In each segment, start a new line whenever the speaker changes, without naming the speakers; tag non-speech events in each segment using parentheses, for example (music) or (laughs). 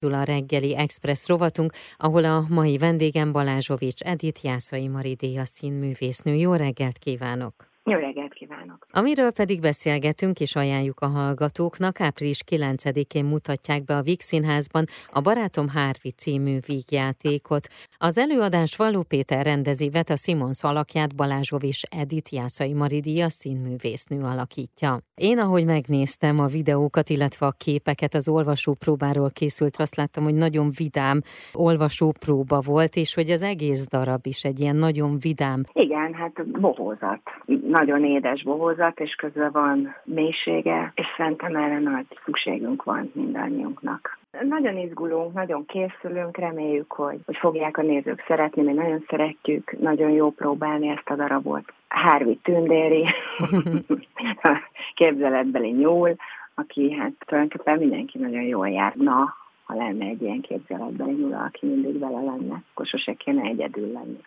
a reggeli Express rovatunk, ahol a mai vendégem Balázsovics Edith Jászai Maridéja színművésznő. Jó reggelt kívánok!
Jó reggelt!
Amiről pedig beszélgetünk és ajánljuk a hallgatóknak, április 9-én mutatják be a Vix Színházban a Barátom Hárvi című vígjátékot. Az előadást Való Péter rendezi, Veta Simons alakját Balázsovics Edith Jászai Maridia színművésznő alakítja. Én, ahogy megnéztem a videókat, illetve a képeket az olvasópróbáról készült, azt láttam, hogy nagyon vidám olvasópróba volt, és hogy az egész darab is egy ilyen nagyon vidám.
Igen, hát bohózat. Nagyon édes bohózat, és közben van mélysége, és szerintem erre nagy szükségünk van mindannyiunknak. Nagyon izgulunk, nagyon készülünk, reméljük, hogy, hogy fogják a nézők szeretni, mi nagyon szeretjük, nagyon jó próbálni ezt a darabot. Hárvi Tündéri, (laughs) képzeletbeli nyúl, aki hát tulajdonképpen mindenki nagyon jól járna, ha lenne egy ilyen képzeletbeli nyúl, aki mindig vele lenne, akkor sose kéne egyedül lenni.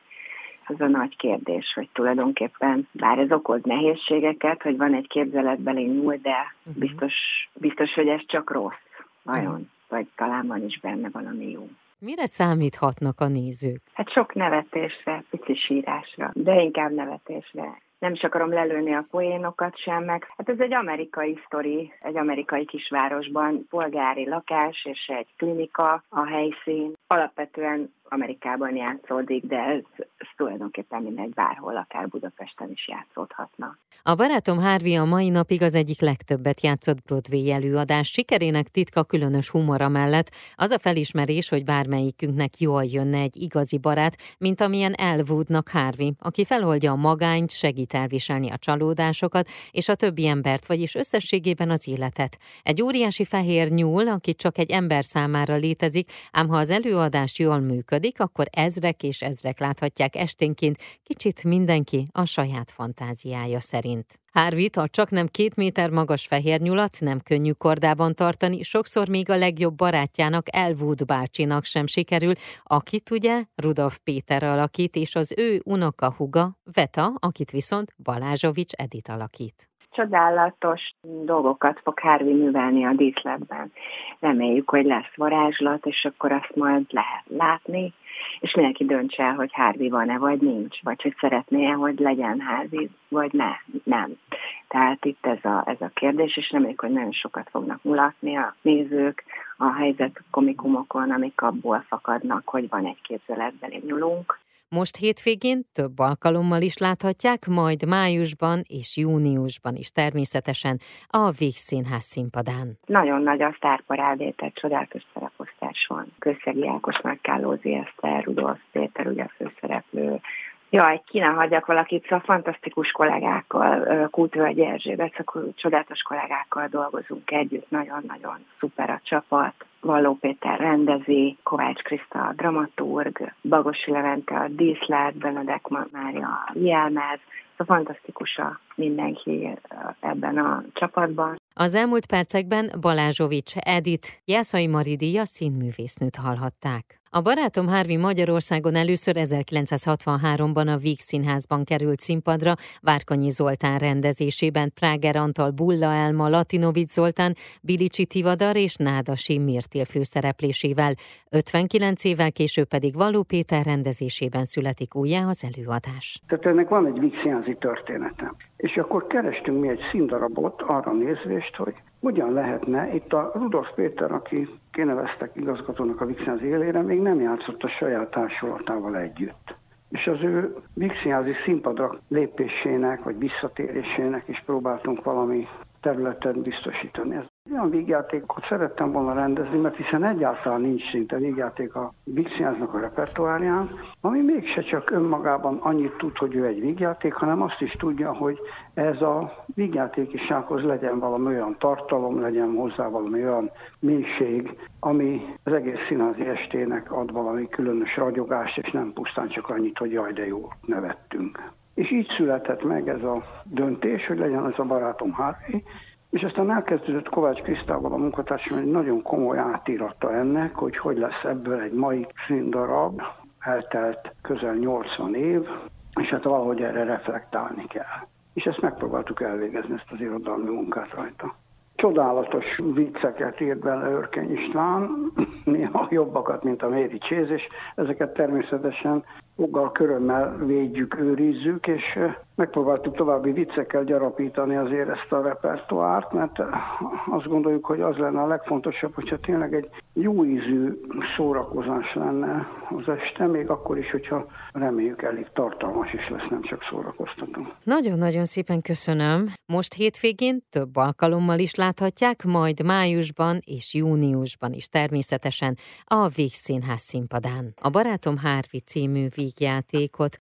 Ez a nagy kérdés, hogy tulajdonképpen, bár ez okoz nehézségeket, hogy van egy képzeletbeli nyúl, de uh-huh. biztos, biztos, hogy ez csak rossz. Nagyon. Uh-huh. Vagy talán van is benne valami jó.
Mire számíthatnak a nézők?
Hát sok nevetésre, pici sírásra, de inkább nevetésre nem is akarom lelőni a poénokat sem, meg hát ez egy amerikai sztori, egy amerikai kisvárosban, polgári lakás és egy klinika a helyszín. Alapvetően Amerikában játszódik, de ez, ez tulajdonképpen mindegy bárhol, akár Budapesten is játszódhatna.
A barátom Harvey a mai napig az egyik legtöbbet játszott Broadway előadás. Sikerének titka különös humora mellett az a felismerés, hogy bármelyikünknek jól jönne egy igazi barát, mint amilyen Elwoodnak Harvey, aki feloldja a magányt, segít elviselni a csalódásokat és a többi embert, vagyis összességében az életet. Egy óriási fehér nyúl, aki csak egy ember számára létezik, ám ha az előadás jól működik, működik, akkor ezrek és ezrek láthatják esténként kicsit mindenki a saját fantáziája szerint. Hárvit, a csak nem két méter magas fehér nyulat nem könnyű kordában tartani, sokszor még a legjobb barátjának Elwood bácsinak sem sikerül, akit ugye Rudolf Péter alakít, és az ő unoka huga Veta, akit viszont Balázsovics Edit alakít
csodálatos dolgokat fog Harvey művelni a díszletben. Reméljük, hogy lesz varázslat, és akkor azt majd lehet látni, és mindenki döntse el, hogy Harvey van-e, vagy nincs, vagy hogy szeretné-e, hogy legyen Harvey, vagy ne, nem. Tehát itt ez a, ez a kérdés, és reméljük, hogy nagyon sokat fognak mulatni a nézők a helyzet komikumokon, amik abból fakadnak, hogy van egy képzeletbeli nyulunk,
most hétvégén több alkalommal is láthatják, majd májusban és júniusban is természetesen a Végszínház színpadán.
Nagyon nagy a sztárparádét, egy csodálatos szereposztás van. Közszegi Ákos Márkálózi Eszter, Rudolf Péter, ugye a főszereplő, Jaj, ki ne hagyjak valakit, szóval fantasztikus kollégákkal, Kultúra Erzsébet, szóval csodálatos kollégákkal dolgozunk együtt, nagyon-nagyon szuper a csapat. Valló Péter rendezi, Kovács Kriszta a dramaturg, Bagosi Levente a díszlet, Benedek Mária a jelmez, szóval fantasztikus a mindenki ebben a csapatban.
Az elmúlt percekben Balázsovics Edith, Jászai Maridia színművésznőt hallhatták. A barátom Harvey Magyarországon először 1963-ban a Víg Színházban került színpadra, Várkonyi Zoltán rendezésében Práger Antal Bulla Elma, Latinovic Zoltán, Bilicsi Tivadar és Nádasi Mirtél főszereplésével. 59 évvel később pedig Való Péter rendezésében születik újjá az előadás.
Tehát ennek van egy Víg Színházi története. És akkor kerestünk mi egy színdarabot arra nézvést, hogy hogyan lehetne, itt a Rudolf Péter, aki kineveztek igazgatónak a Vixenz élére, még nem játszott a saját társulatával együtt. És az ő Vixenházi színpadra lépésének, vagy visszatérésének is próbáltunk valami területet biztosítani. Ez olyan vígjátékot szerettem volna rendezni, mert hiszen egyáltalán nincs szinte vígjáték a Vígszínháznak a repertoárján, ami mégse csak önmagában annyit tud, hogy ő egy vígjáték, hanem azt is tudja, hogy ez a vígjátékisághoz legyen valami olyan tartalom, legyen hozzá valami olyan mélység, ami az egész színházi estének ad valami különös ragyogást, és nem pusztán csak annyit, hogy jaj, de jó, nevettünk. És így született meg ez a döntés, hogy legyen ez a barátom Harvey, és aztán elkezdődött Kovács Krisztával a munkatársam egy nagyon komoly átírata ennek, hogy hogy lesz ebből egy mai színdarab, eltelt közel 80 év, és hát valahogy erre reflektálni kell. És ezt megpróbáltuk elvégezni, ezt az irodalmi munkát rajta. Csodálatos vicceket írt bele Örkény István, (clears throat) néha jobbakat, mint a Méri Cséz, ezeket természetesen foggal körömmel védjük, őrizzük, és megpróbáltuk további viccekkel gyarapítani azért ezt a repertoárt, mert azt gondoljuk, hogy az lenne a legfontosabb, hogyha tényleg egy jó ízű szórakozás lenne az este, még akkor is, hogyha reméljük elég tartalmas is lesz, nem csak szórakoztató.
Nagyon-nagyon szépen köszönöm. Most hétvégén több alkalommal is láthatják, majd májusban és júniusban is természetesen a Vígszínház színpadán. A Barátom Hárvi című vígjátékot